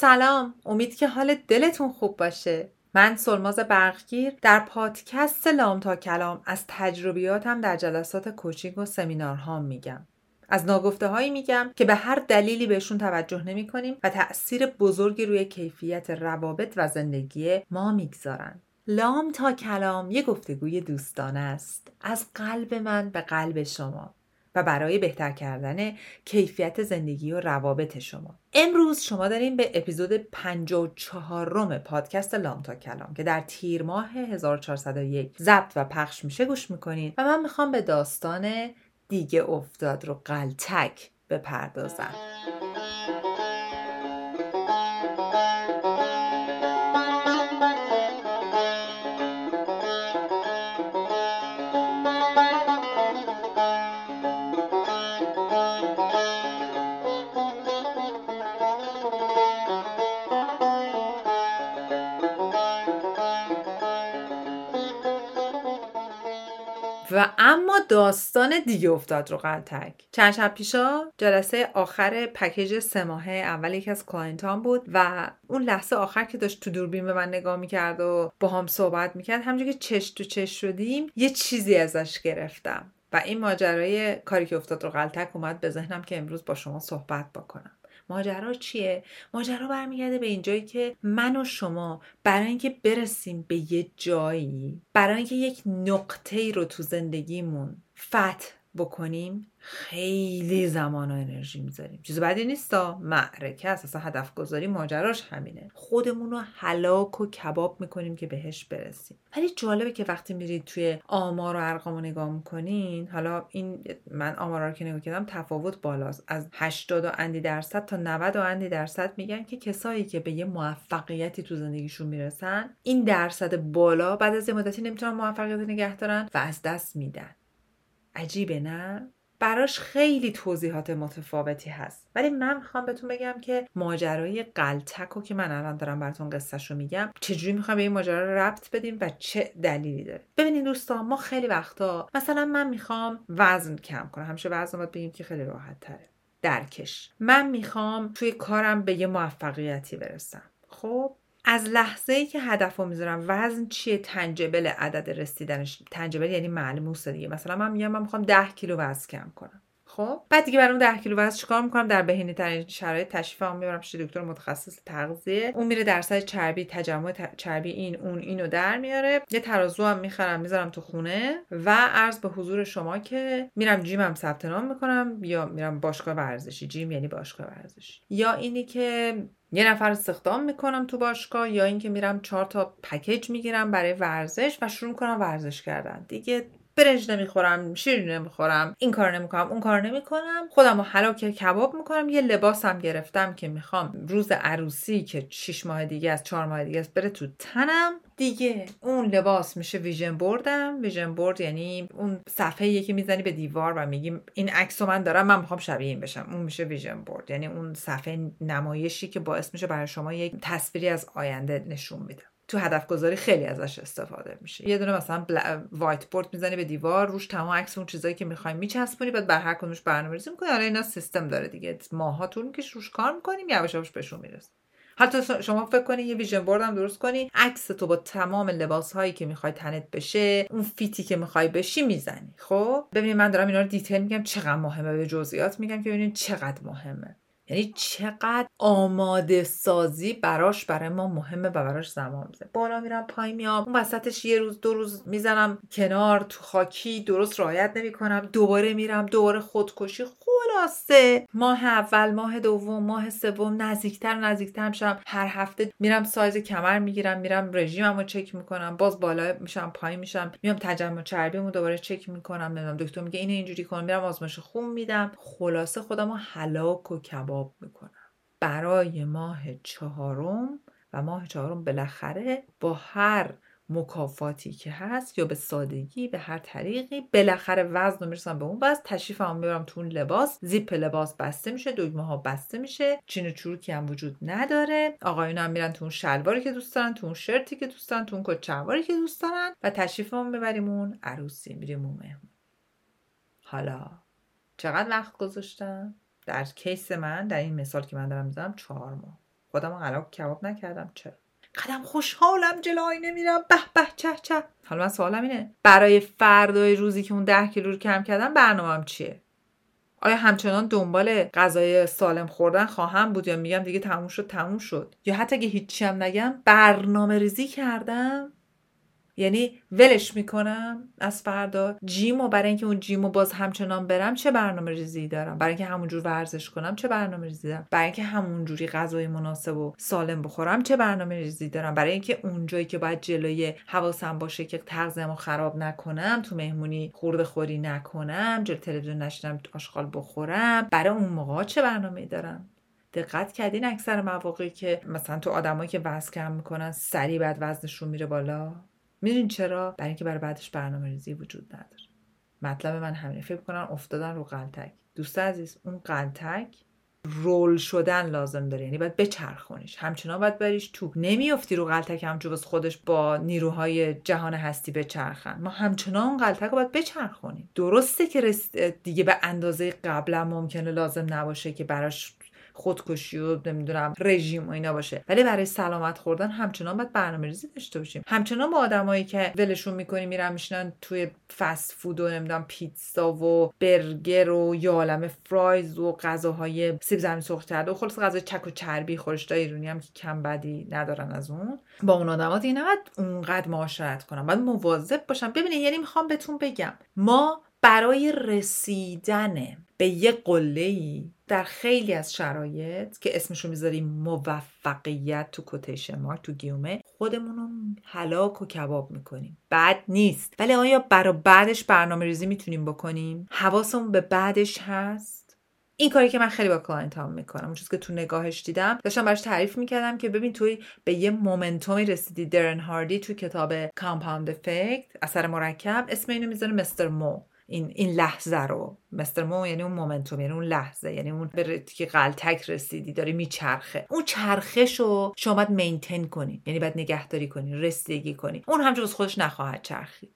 سلام. امید که حال دلتون خوب باشه. من سلماز برقگیر در پادکست لام تا کلام از تجربیاتم در جلسات کوچینگ و سمینارها میگم. از ناگفته هایی میگم که به هر دلیلی بهشون توجه نمی کنیم و تأثیر بزرگی روی کیفیت روابط و زندگی ما می‌گذارن. لام تا کلام یه گفتگوی دوستانه است. از قلب من به قلب شما. و برای بهتر کردن کیفیت زندگی و روابط شما. امروز شما داریم به اپیزود 54 روم پادکست لام تا کلام که در تیر ماه 1401 ضبط و پخش میشه گوش می‌کنید و من می‌خوام به داستان دیگه افتاد رو قلتک بپردازم. و اما داستان دیگه افتاد رو قلتک. چند شب پیشا جلسه آخر پکیج سه ماهه. اول یکی از کلاینتان بود و اون لحظه آخر که داشت تو دوربین به من نگاه می‌کرد و با هم صحبت می‌کرد همونجور که چش تو چش شدیم یه چیزی ازش گرفتم. و این ماجرای کاری که افتاد رو قلتک اومد به ذهنم که امروز با شما صحبت بکنم. ماجرا چیه؟ ماجرا برمیگرده به اینجایی که من و شما برای اینکه برسیم به یه جایی برای اینکه یک نقطه ای رو تو زندگیمون فتح بکنیم خیلی زمان و انرژی می‌ذاریم. چیز بعدی نیستا. معرکه است اصلا هدف گذاری ماجراش همینه. خودمون رو حلاک و کباب می‌کنیم که بهش برسیم. ولی جالبه که وقتی میرید توی آمار و ارقام رو نگاه می‌کنین حالا این من آمارا رو که نگاه کردم تفاوت بالاست. از 80 و اندی درصد تا 90 و اندی درصد میگن که کسایی که به یه موفقیتی تو زندگیشون می‌رسن این درصد بالا بعد از یه مدتی نمی‌تونن موفقیت نگه دارن و از دست میدن. عجیبه نه؟ براش خیلی توضیحات متفاوتی هست. ولی من می‌خوام بهتون بگم که ماجرای قلتک و که من الان دارم براتون قصهش رو میگم چجوری می‌خوام به این ماجرا رو ربط بدیم و چه دلیلی داره؟ ببینید دوستان ما خیلی وقتا مثلا من می‌خوام وزن کم کنم. همیشه وزن باید بگیم که خیلی راحت تره. درکش. من می‌خوام توی کارم به یه موفقیتی برسم. خب؟ از لحظه ای که هدف رو می‌ذارم وزن چیه تنجبل عدد رسیدنش تنجبل یعنی ملموس دیگه. مثلا من میگم من می‌خوام 10 کیلو وزن کم کنم. خب بعد دیگه اون 10 کیلو وزن چیکار می‌کنم؟ در بهینه ترین شرایط تشریفم می‌برم پیش دکتر متخصص تغذیه. اون میره درصد چربی تجمع چربی این اون اینو در میاره. یه ترازو هم می‌خرم می‌ذارم تو خونه و عرض به حضور شما که میرم جیمم ثبت نام می‌کنم یا میرم باشگاه ورزشی. جیم یعنی باشگاه ورزشی. یا اینی که یه نفر استخدام می‌کنم تو باشگاه یا اینکه میرم چهار تا پکیج می‌گیرم برای ورزش و شروع کنم ورزش کردن. دیگه برنج نمی‌خورم شیرینی نمی‌خورم این کار نمی‌کنم اون کار نمی‌کنم. خودم رو حلاک کباب می‌کنم یه لباسم گرفتم که می‌خوام روز عروسی که 6 ماه دیگه از 4 ماه دیگه است بره تو تنم. دیگه اون لباس میشه ویژن بردم. ویژن برد یعنی اون صفحه که می‌زنی به دیوار و میگیم این عکس من دارم من می‌خوام شبیه این بشم. اون میشه ویژن بورد یعنی اون صفحه نمایشی که باعث میشه برای شما یک تصویری از آینده نشون میده. تو هدف گذاری خیلی ازش استفاده میشه. یه دونه مثلا بل... وایت بورد می‌زنی به دیوار روش تمام عکس اون چیزایی که می‌خوایم میچسبونی بعد بر هر کدومش برنامه‌ریزی می‌کنی. حالا اینا سیستم داره دیگه. ماها طول می‌کشه روش کار می‌کنیم یواش یواش بهشون می‌رسیم. حتی شما فکر کنی یه vision board هم درست کنی عکس تو با تمام لباس هایی که می‌خوای تنت بشه اون fit ی که می‌خوای بشی می‌زنی. خب؟ ببینید من دارم اینا رو detail میگم چقدر مهمه. به جزئیات میگم که ببینید چقدر مهمه. یعنی چقدر آماده سازی براش برای ما مهمه و براش زمان میزه بالا میرم پای میام. اون وسطش یه روز دو روز می‌زنم کنار تو خاکی درست رعایت نمی‌کنم. دوباره میرم دوباره خودکشی. خلاصه. ماه اول ماه دوم ماه سوم نزدیکتر نزدیکتر میشم هر هفته میرم سایز کمر می‌گیرم میرم رژیمم رو چک می‌کنم. باز بالا میشم پایین میشم. میام تجمع چربیمو دوباره چک می‌کنم. نمی‌دونم دکتر میگه اینو اینجوری کن. میرم آزمایش خون میدم. خلاصه خودم رو هلاک و کباب. می‌کنم. برای ماه چهارم و ماه چهارم بالاخره با هر مکافاتی که هست یا به سادگی به هر طریقی بالاخره وزن رو می‌رسم به اون وزن. تشریفم می‌برم تو اون لباس. زیپ لباس بسته میشه دگمه ها بسته میشه. چین و چروکی هم وجود نداره. آقایون هم میرن تو اون شلواری که دوست دارن تو اون شرتی که دوست دارن تو اون کت که دوست دارن و تشریفمون ببریم اون عروسی میریم اون مهمون. حالا چقدر وقت گذاشتم؟ در کیس من در این مثال که من دارم می‌زنم چهار ماه. خودم قلق کباب نکردم. چرا؟ قدم خوشحالم جلوی نمیرم. به به چه چه. حالا من سوالم اینه برای فردای روزی که اون ده کیلو رو کم کردم برنامهم چیه؟ آیا همچنان دنبال غذای سالم خوردن خواهم بود یا میگم دیگه تموم شد تموم شد؟ یا حتی اگه هیچی هم نگم برنامه ریزی کردم؟ یعنی ولش می‌کنم از فردا. جیمو برای اینکه اون جیمو باز همچنان برم چه برنامه ریزی دارم؟ برای اینکه همونجور ورزش کنم چه برنامه ریزی دارم؟ برای اینکه همونجوری غذای مناسب و سالم بخورم چه برنامه ریزی دارم؟ برای اینکه اونجایی که باید جلوی حواسم باشه که تغذیه‌مو خراب نکنم تو مهمونی خورده خوری نکنم جلوی تلویزیون نشینم آشغال بخورم برای اون موقع چه برنامه دارم؟ دقت کردین اکثر مواقعی که مثلا تو آدمایی که وزن کم می‌کنن سریع بعد وزنشون میره بالا؟ می‌دونین چرا؟ برای اینکه برای بعدش برنامه ریزی وجود نداره. مطلب من همینه. فکر کنن افتادن رو قلتک. دوست عزیز اون قلتک رول شدن لازم داره. یعنی باید بچرخونیش. همچنان باید بریش تو نمیافتی رو قلتک همچون بس خودش با نیروهای جهان هستی بچرخن. ما همچنان قلتک رو باید بچرخونیم. درسته که دیگه به اندازه قبلا ممکنه لازم نباشه که براش خودکشی و نمی‌دونم رژیم و اینا باشه. ولی برای سلامت خوردن همچنان باید برنامه ریزی داشته باشیم. همچنان با آدمایی که ولشون می‌کنیم میرن میشنن توی فست فود و نمی‌دونم پیتزا و برگر و یالم فرایز و غذاهای سیب زمینی سرخ کرده و خلاص غذای چک و چربی خورشتای ایرونی هم که کم بدی ندارن از اون. با اون آدمات دیگه نباید اونقدر معاشرت کنم باید مواظب باشم ببینید یعنی می‌خوام بهتون بگم ما برای رسیدن به یه قله در خیلی از شرایط که اسمشو می‌ذاریم موفقیت تو کوتیشن مارک تو گیومه خودمون رو هلاک و کباب می‌کنیم. بد نیست. ولی آیا برای بعدش برنامه ریزی می‌تونیم بکنیم؟ حواسمون به بعدش هست؟ این کاری که من خیلی با client هام می‌کنم. اون که تو نگاهش دیدم داشتم براش تعریف می‌کردم که ببین توی به یه momentum ی رسیدی. Darren Hardy تو کتاب Compound Effect اثر مرکب اسم اینو می‌ذاره Mister Mo این این لحظه رو. Mister Mo یعنی اون momentum یعنی اون لحظه یعنی اون به که غلتک رسیدی داری میچرخه. اون چرخش رو شما باید maintain کنی. یعنی باید نگهداری کنی رسیدگی کنی. اون همینجور از خودش نخواهد چرخید.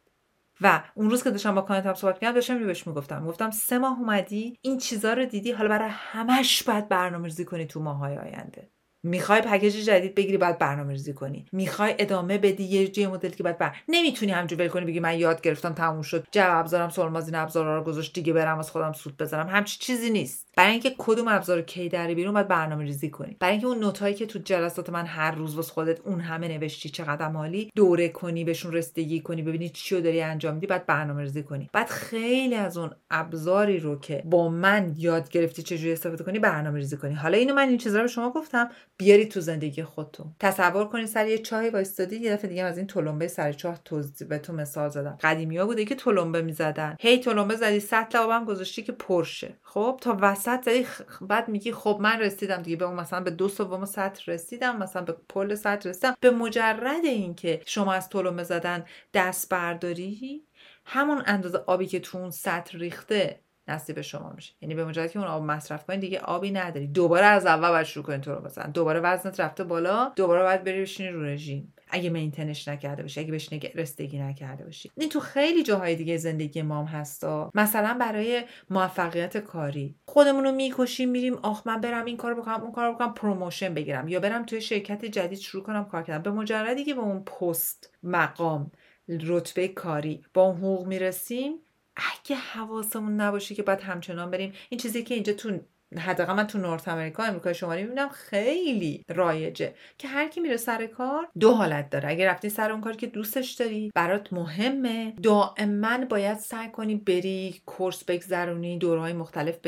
و اون روز که داشتم با کانتم صحبت کردم داشتم بهش می‌گفتم. گفتم سه ماه اومدی این چیزا رو دیدی حالا برای همش باید برنامه‌ریزی کنی تو ماهای آینده. می‌خوای پکیج جدید بگیری باید برنامه ریزی کنی. می‌خوای ادامه بدی یه جای مدل که باید بر نمی‌تونی همجور ول کنی بگی من یاد گرفتم تموم شد. جو ابزارم سلمازین ابزارا رو گذاشت دیگه برم از خودم سود بزنم همچی چیزی نیست. برای اینکه کدوم ابزار کی داری بیرون باید برنامه ریزی کنی. برای اینکه اون نوتایی که تو جلسات من هر روز واسه خودت اون همه نوشتی چقدر مالی دوره کنی بهشون رسیدگی کنی ببینی چی رو داری انجام میدی بعد برنامه ریزی کنی. بعد خیلی از اون ابزاری رو که با من یاد گرفتی چجوری استفاده کنی برنامه ریزی کنی. حالا اینو من این چیزا رو به شما گفتم بیاری تو زندگی خودتون. تصور کنید سر یه چای وایستادی یه دفعه دیگه از این تلمبه سر چاه توضیح به تو مثال زدم. قدیمی بوده که تلمبه می‌زدن. هی تلمبه زدی سطل آبم گذاشتی که پرشه خب تا زدی بعد میگی خب من رسیدم دیگه. به اون مثلا به دو سوم سطل رسیدم مثلا به پل سطل رسیدم. به مجرد اینکه شما از تلمبه زدن دست برداری همون اندازه آبی که تو اون سطل ریخته نصیب شما میشه. یعنی به مجرد که اون آب مصرف کنید دیگه آبی نداری. دوباره از اول باید شروع کنید تو رو بزن. دوباره وزنت رفته بالا دوباره باید بری بشینی رو رژیم. اگه مینتنش نکرده باشی اگه بهش رسیدگی نکرده باشی. این تو خیلی جاهای دیگه زندگی مام هستا مثلا برای موفقیت کاری. خودمون رو می‌کشیم میریم آخ من برم این کارو بکنم اون کارو بکنم promotion بگیرم. یا برم توی شرکت جدید شروع کنم کار کردن. به مجردی که به اون پست مقام رتبه کاری با اون حقوق می‌رسیم اگه حواسمون نباشه که باید همچنان بریم. این چیزی که اینجا تو حداقل من تو North America امریکای شمالی می‌بینم خیلی رایجه که هر کی میره سر کار دو حالت داره. اگه رفتی سر اون کاری که دوستش داری برات مهمه. دائما باید سعی کنی بری course بگذرونی دورهای مختلف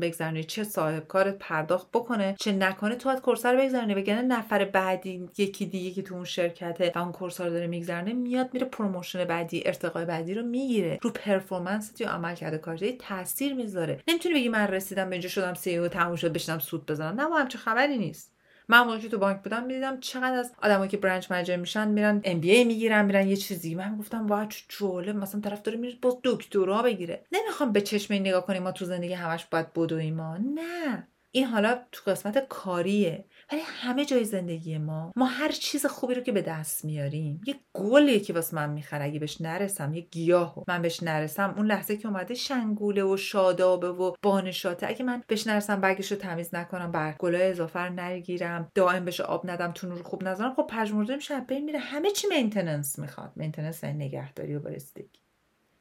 بگذرونی چه صاحب کارت پرداخت بکنه. چه نکنه تو اون course رو بگذرونی. بگن نفر بعدی یکی دیگه که تو اون شرکته و اون course رو داره میگذرونه میاد میره promotion بعدی ارتقای بعدی رو می‌گیره. رو performance یا عملکرد کارت تاثیر می‌ذاره. نمی‌تونی بگی من رسیدم به اینجا شدم CEO تموم شد بشینم سوت بزنم. نه همچه خبری نیست. من موقعی تو بانک بودم می‌دیدم چقدر از آدمایی که branch manager میشن میرن MBA می‌گیرن میرن یه چیزی. من گفتم واه چه جالب مثلا طرف داره میره باز دکترا بگیره. نمی‌خوام به چشم نگاه کنیم ما تو زندگی همش باید بدویم ما نه. این حالا تو قسمت کاریه. ولی همه جای زندگی ما ما هر چیز خوبی رو که به دست میاریم یه گلیه که واسه من می‌خره اگه بهش نرسم یه گیاهو. من بهش نرسم اون لحظه که اومده شنگوله و شادابه و بانشاطه. اگه من بهش نرسم برگش رو تمیز نکنم برگای اضافه رو نگیرم دائم بهش آب ندم تو نور خوب نذارم. خب پژمرده میشه میره. همه چی maintenance می‌خواد. maintenance نگهداری و رسیدگی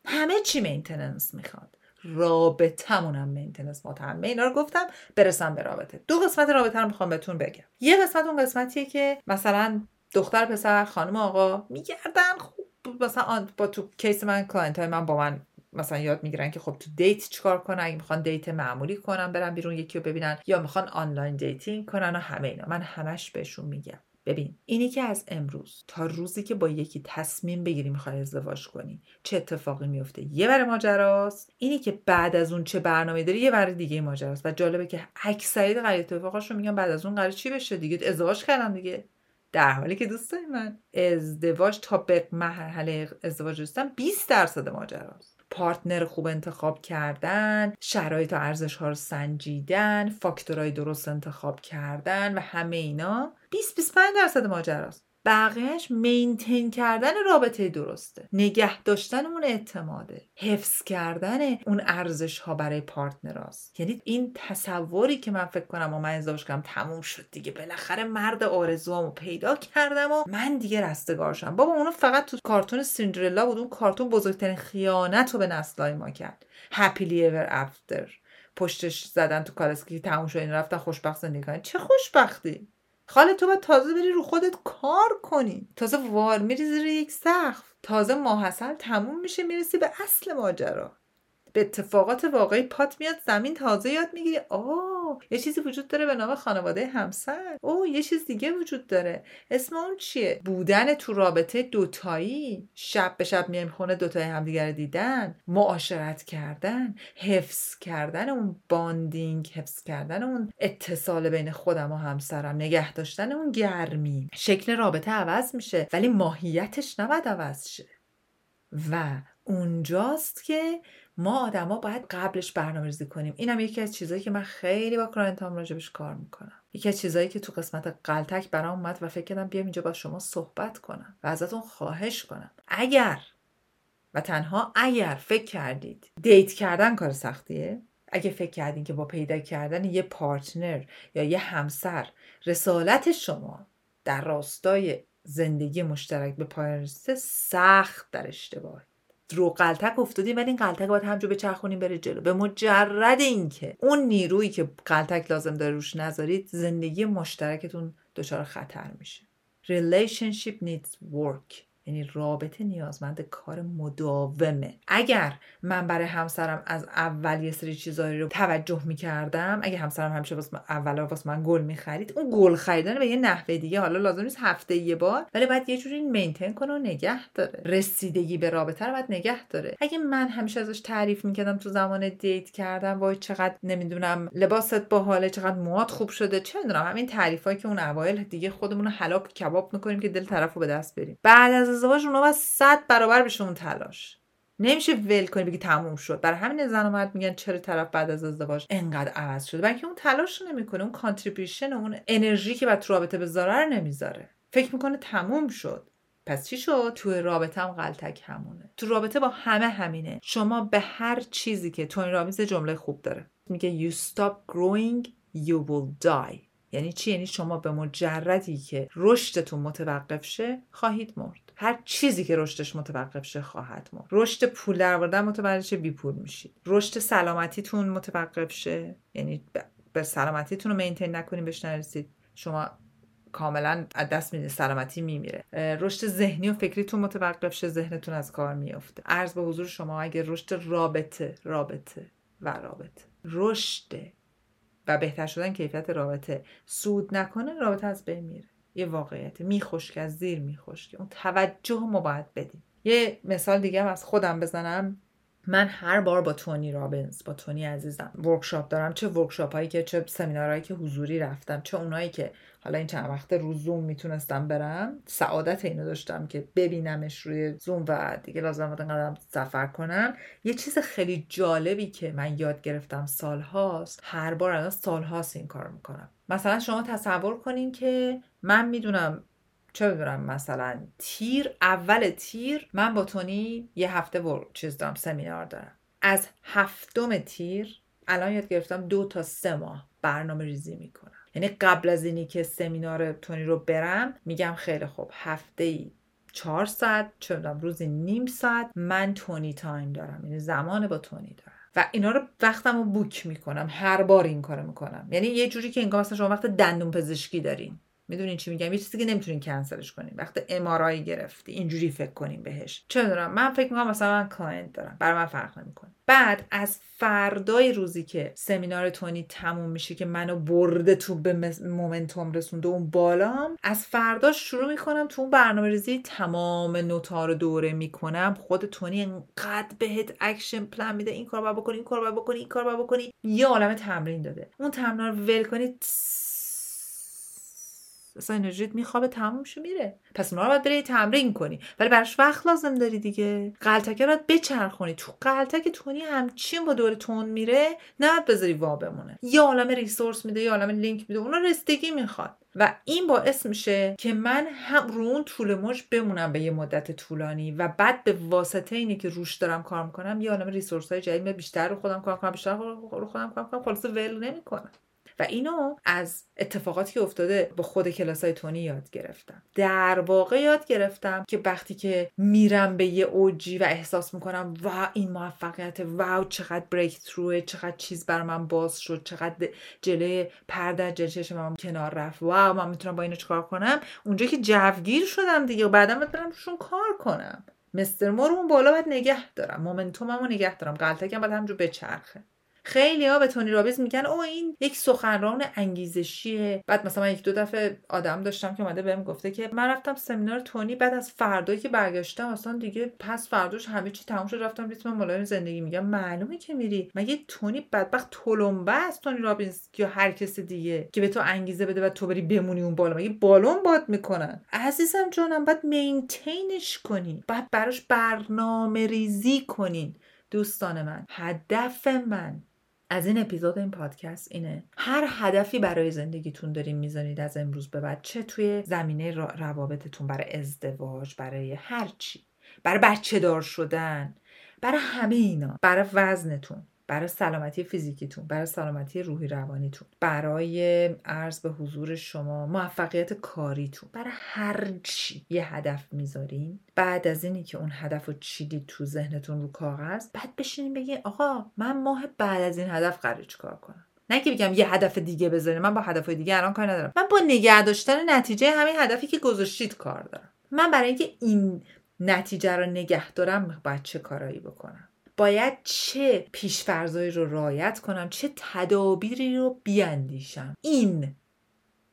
همه چی maintenance می‌خواد. رابطمون هم maintenance مهمه اینا رو گفتم برسم به رابطه. دو قسمت رابطه رو می‌خوام بهتون بگم. یه قسمت اون قسمتیه که مثلا دختر پسر خانم آقا میگردن خوب. مثلا با تو case من client های من با من مثلا یاد می‌گیرن که خب تو date چیکار کنن؟ اگه می‌خوان date معمولی کنن برن بیرون یکی رو ببینن یا می‌خوان online dating کنن و همه اینا. من همش بهشون میگم. ببین اینی که از امروز تا روزی که با یکی تصمیم بگیری می‌خوای ازدواج کنی چه اتفاقی میفته یه بر ماجراست. اینی که بعد از اون چه برنامه داری یه بر دیگه ماجراست. و جالبه که اکثریت قضیه اتفاقاش رو میگن بعد از اون قرار چی بشه دیگه؟ ازدواج کردم دیگه. در حالی که دوستای من ازدواج تا به مرحله ازدواج رسیدن 20 درصد ماجراست. partner خوب انتخاب کردن شرایط و ارزش ها رو سنجیدن فاکتورهای درست انتخاب کردن و همه اینا. 20 25 درصد ماجراست. بقیهش maintain کردن رابطه درسته. نگه داشتن اون اعتماده. حفظ کردن اون ارزش ها برای partner است. یعنی این تصوری که من فکر کنم و من ازدواج کردم تموم شد دیگه. بالاخره مرد آرزوامو پیدا کردم و من دیگه رستگارشم. بابا اونو فقط تو کارتون سیندرلا بود. اون کارتون بزرگترین خیانت رو به نسلای ما کرد. happily ever after پشتش زدن تو کالسکه تموم شد این رفتن خوشبخت زندگی چه خوشبختی؟ خاله تو باید تازه بری رو خودت کار کنی. تازه داری میری زیر یک سقف. تازه ماه عسل تموم میشه می‌رسی به اصل ماجرا. به اتفاقات واقعی پات میاد زمین تازه یاد می‌گیری. آه. یه چیزی وجود داره به نام خانواده همسر. او یه چیز دیگه وجود داره. اسم اون چیه؟ بودن تو رابطه دوتایی. شب به شب میایم خونه دوتایی همدیگر دیدن. معاشرت کردن. حفظ کردن اون bonding حفظ کردن اون اتصال بین خودم و همسرم. نگه داشتن اون گرمی. شکل رابطه عوض میشه ولی ماهیتش نباید عوض شه. و اونجاست که ما آدما باید قبلش برنامه ریزی کنیم. اینم یکی از چیزهایی که من خیلی با client ام راجبش کار می‌کنم. یکی از چیزهایی که تو قسمت غلتک برام اومد و فکر کردم بیام اینجا با شما صحبت کنم و ازتون خواهش کنم. اگر و تنها اگر فکر کردید date کردن کار سختیه اگه فکر کردین که با پیدا کردن یه partner یا یه همسر رسالت شما در راستای زندگی مشترک به پایان رسیده سخت در اشتباه رو قلتک افتادیم ولی این قلتک باید همجور بچرخونیم بره جلو. به مجرد اینکه اون نیرویی که قلتک لازم داره روش نذارید زندگی مشترکتون دچار خطر میشه. Relationship needs work. یعنی رابطه نیازمند کار مداومه. اگر من برای همسرم از اول یه سری چیزایی رو توجه می‌کردم اگه همسرم همیشه واسه اول واسه من گل می‌خرید اون گل خریدن به یه نحوه دیگه حالا لازم نیست هفته یه بار ولی باید یه جوری مینتین کنه و نگه داره. رسیدگی به رابطه رو باید نگه داره. اگه من همیشه ازش تعریف می‌کردم تو زمان دیت کردم وای چقدر نمی‌دونم لباست باحاله چقدر موهات خوب شده چه می‌دونم همین تعریفایی که اون اوایل دیگه خودمون رو هلاک کباب می‌کنیم که دل طرفو به دست ببریم. بعد از ازدواج اونها باید صد برابر بشه اون تلاش. نمیشه ول کنی بگی تموم شد. برای همین زن و مرد میگن چرا طرف بعد از ازدواج انقدر عوض شده؟ بلکه اون تلاش رو نمی‌کنه. اون contribution اون انرژی که بعد تو رابطه بذاره رو نمی‌ذاره. فکر می‌کنه تموم شد. پس چی شد؟ تو رابطه هم غلتک همونه. تو رابطه با همه همینه. شما به هر چیزی که تو این رابطه جمله خوب داره. میگه you stop growing you will die. یعنی چی؟ یعنی شما به مجردی که رشدتون متوقف شه خواهید مرد. هر چیزی که رشدش متوقف شه خواهد مرد. رشد پول در متوجه شه بی پول میشید رشد سلامتیتون متوقف شه. یعنی به سلامتیتون رو مینتین نکنید بهش نرسید. شما کاملا از دست میده سلامتی میمیره. رشد ذهنی و فکریتون متوقف شه ذهنتون از کار میفته عرض به حضور شما اگه رشد رابطه رابطه و رابطه. رشد و بهتر شدن کیفیت رابطه. سود نکنه رابطه از بین میره. یه واقعیت میخشک از زیر میخشک. اون توجه ما باید بدیم. یه مثال دیگه هم از خودم بزنم. من هر بار با تونی رابنز با تونی عزیزم ورکشاپ دارم چه ورکشاپ هایی که چه سمینارهایی که حضوری رفتم چه اونایی که حالا این چند وقت رو زوم می‌تونستم برم سعادت اینو داشتم که ببینمش روی زوم و دیگه لازم بود قدم سفر کنم. یه چیز خیلی جالبی که من یاد گرفتم سالهاست هر بار الان سالهاست این کار می‌کنم. مثلا شما تصور کنین که من می‌دونم چه بدونم مثلا تیر اول تیر من با تونی یه هفته ور... چیز دارم سمینار دارم. از هفتم تیر الان یاد گرفتم دو تا سه ماه برنامه ریزی می‌کنم. یعنی قبل از اینی که سمینار تونی رو برم میگم خیلی خوب هفته ای چهار ساعت چه بدونم روزی نیم ساعت من Tony time دارم. یعنی زمان با تونی دارم. و اینا رو وقتم رو book می‌کنم. هر بار این کارو می‌کنم. یعنی یه جوری که انگار مثلا شما وقت دندون پزشکی دارین. می‌دونین چی میگم؟ یه چیزی که نمی‌تونین کنسلش کنین. وقتی MRI گرفتی اینجوری فکر کنین بهش. چه می‌دونم؟ من فکر می‌کنم مثلا من client دارم. برای من فرق نمی‌کنه. بعد از فردای روزی که سمینار تونی تموم میشه که منو برده تو به momentum رسونده اون بالام از فردا شروع می‌کنم تو اون برنامه ریزی تمام note ا رو دوره می‌کنم. خود تونی انقدر بهت action plan میده. این کار باید بکنی این کار باید بکنی این کار باید بکنی. یه عالم تمرین داده. اون تمرین رو ول کنی. اصلا انرژیت میخوابه تموم شو میره. پس اونا رو باید بری تمرین کنی. ولی براش وقت لازم داری دیگه. قلتکه رو بچرخونی. تو قلتک تونی همچین با دور تون میره نه بذاری وا بمونه. یه عالم ریسورس میده یه عالم لینک میده. اونا رستگی می‌خواد. و این باعث میشه که من هم رو اون طول موج بمونم به یه مدت طولانی و بعد به واسطه اینه که روش دارم کار می‌کنم یه عالم ریسورس های جدید بیشتر رو خودم کار کنم بیشتر رو خودم کار کنم خلاص ول نمی‌کنم. و اینو از اتفاقاتی که افتاده با خود کلاس های تونی یاد گرفتم. در واقع یاد گرفتم که وقتی که میرم به یه اوجی و احساس می‌کنم و این موفقیت wow چقدر breakthrough ه چقدر چیز بر من باز شد چقدر جلوی پرده جلوی چشم من کنار رفت wow من می‌تونم با اینو چکار کنم؟ اونجا که جوگیر شدم دیگه و بعدا برم روشون کار کنم. مستمر اون بالا باید نگه دارم momentum مو نگه دارم غلتکم باید همینجور بچرخه. خیلی ها به تونی رابینز میگن او این یک سخنران انگیزشیه. بعد مثلا من یک دو دفعه آدم داشتم که اومده بهم گفته که من رفتم سمینار تونی بعد از فردایی که برگشتم اصلا دیگه پس فرداش همه چی تموم شد رفتم ریتم ملایم زندگی. میگم معلومه که میری. مگه تونی بدبخت تلمبه است تونی رابینز یا هر کس دیگه که به تو انگیزه بده و تو بری بمونی اون بالا؟ مگه بالون باد می‌کنن؟ عزیزم جانم باید maintain ش کنی. بعد براش برنامه ریزی کنین دوستان من هدف من از این اپیزود این پادکست اینه. هر هدفی برای زندگیتون دارین می‌زنید از امروز به بعد چه توی زمینه روابطتون برای ازدواج برای هر چی. برای بچه دار شدن برای همه اینا برای وزنتون. برای سلامتی فیزیکیتون برای سلامتی روحی روانیتون برای عرض به حضور شما موفقیت کاریتون برای هر چی یه هدف می‌ذارین بعد از اینی که اون هدف رو چیدید تو ذهنتون رو کاغذ بعد بشینین بگین آقا من ماه بعد از این هدف قرار کار کنم. نه که بگم یه هدف دیگه بذارین من با هدف دیگه الان کار ندارم. من با نگه داشتن نتیجه همین هدفی که گذاشتید کار دارم. من برای اینکه این نتیجه رو نگه دارم باید چه کارایی بکنم؟ باید چه پیشفرزایی رو رایت کنم چه تدابیری رو بیاندیشم. این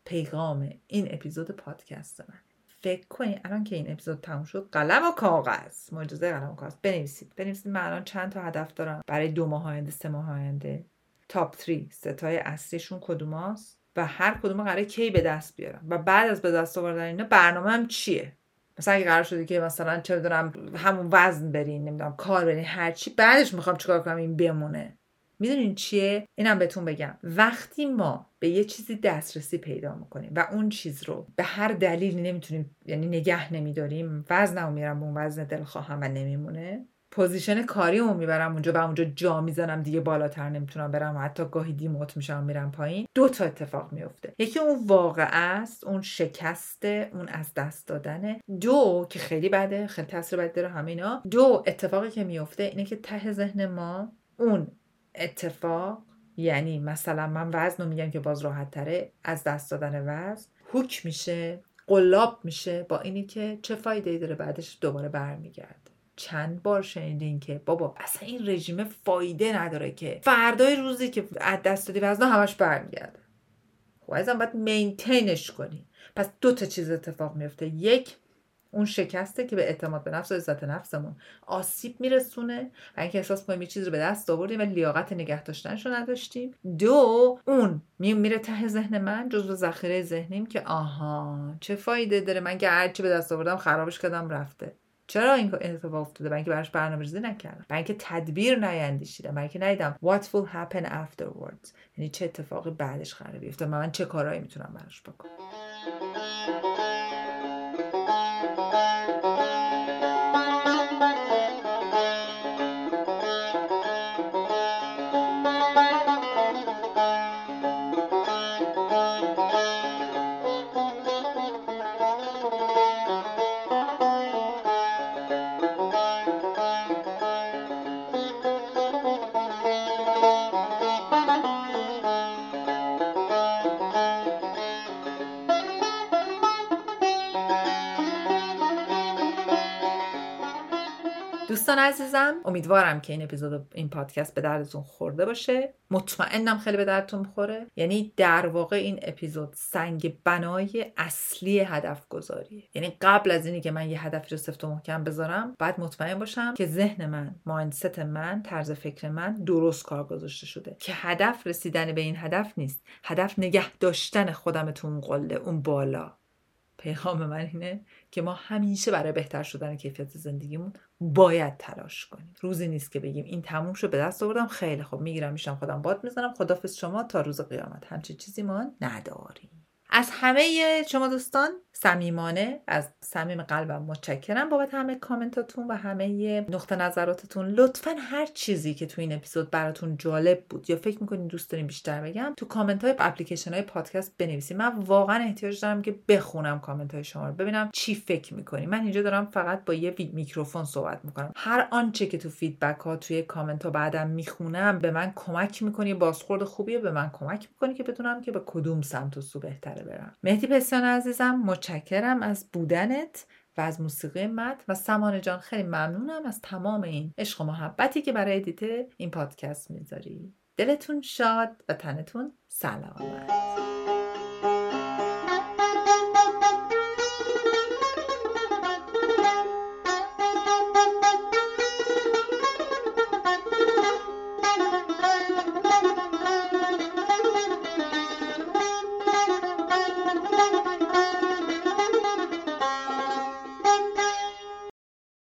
پیغام این اپیزود پادکست من. فکر کنید الان که این اپیزود تموم شد قلم و کاغذ. معجزه قلم و کاغذ. بنویسید. بنویسید من الان چند تا هدف دارم. برای دو ماه آینده سه ماه آینده. تاپ 3 ستای اصلیشون کدوماست و هر کدوم قراره کی به دست بیارم. و بعد از به دست آوردن اینا برنامه هم چیه؟ مثلا اگه قرار شده که مثلا چه دارم همون وزن برین نمی‌دونم کار برین هرچی بعدش می‌خوام چیکار کنم؟ این بمونه. می‌دونین چیه؟ اینم بهتون بگم. وقتی ما به یه چیزی دسترسی پیدا می‌کنیم و اون چیز رو به هر دلیلی نمی‌تونیم یعنی نگه نمیداریم وزنمو میرم به اون وزن دلخواهم و نمیمونه position کاریمو می‌برم اونجا و اونجا جا می‌زنم دیگه بالاتر نمی‌تونم برم حتی گاهی demote میشم میرم پایین. دو تا اتفاق میفته یکی اون واقع است اون شکسته اون از دست دادنه دو که خیلی بده خیلی تاثیر بده داره همینا دو اتفاقی که میفته اینه که ته ذهن ما اون اتفاق یعنی مثلا من وزن رو میگم که باز راحت تره از دست دادن وزن هوک میشه قلاب میشه با اینی که چه فایده ای داره بعدش دوباره برمیگرده. چند بار شنیدین که بابا اصلا این رژیم فایده نداره که فردای روزی که از دست دادی وزن همش برمیگرده. خب ازم باید مینتینش کنی. پس دو تا چیز اتفاق میفته. یک اون شکسته که به اعتماد به نفس و عزت نفسمون آسیب میرسونه و اینکه احساس کنیم یه چیز رو به دست آوردیم و لیاقت نگه داشتنش رو نداشتیم. دو اون میره ته ذهن من جزو ذخیره ذهنیم که آها چه فایده داره. من که هرچی به دست آوردم خرابش کردم رفته. چرا این اتفاق افتاده؟ برای اینکه براش برنامه‌ریزی نکردم. برای اینکه تدبیر نیندیشیدم. برای اینکه ندیدم what will happen afterwards. یعنی چه اتفاقی بعدش قراره بیفته من چه کارهایی می‌تونم براش بکنم. دوستان عزیزم امیدوارم که این اپیزود این پادکست به دردتون خورده باشه. مطمئنم خیلی به دردتون می‌خوره. یعنی در واقع این اپیزود سنگ بنای اصلی هدف گذاریه یعنی قبل از اینی که من یه هدفی رو سفت و محکم بذارم باید مطمئن باشم که ذهن من مایندست من طرز فکر من درست کار گذاشته شده. که هدف رسیدن به این هدف نیست. هدف نگه داشتن خودم تو اون قله اون بالا. پیغام من اینه که ما همیشه برای بهتر شدن کیفیت زندگیمون باید تلاش کنیم. روزی نیست که بگیم این تموم شد به دست آوردم خیلی خوب می‌گیرم میشینم خودمو باد می‌زنم. خدافظ شما تا روز قیامت. همچین چیزی ما نداریم. از همه شما دوستان صمیمانه از صمیم قلبم متشکرم بابت همه کامنتاتون و همه نقطه نظراتتون. لطفا هر چیزی که تو این اپیزود براتون جالب بود یا فکر می‌کنین دوست دارین بیشتر بگم تو کامنت های اپلیکیشن های پادکست بنویسید من واقعا احتیاج دارم که بخونم کامنت های شما رو ببینم چی فکر می‌کنی من اینجا دارم فقط با یه میکروفون صحبت می‌کنم. هر آنچه که تو feedback ها توی کامنت ها بعدم می‌خونم به من کمک می‌کنی بازخورد خوبیه به من کمک می‌کنی که بدونم که به کدوم سمت و سو بهتره. برم. مهدی پسیان عزیزم متشکرم از بودنت و از موسیقی مد و سمانه جان خیلی ممنونم از تمام این عشق و محبتی که برای ادیت این پادکست می‌ذاری. دلتون شاد و تنتون سلامت.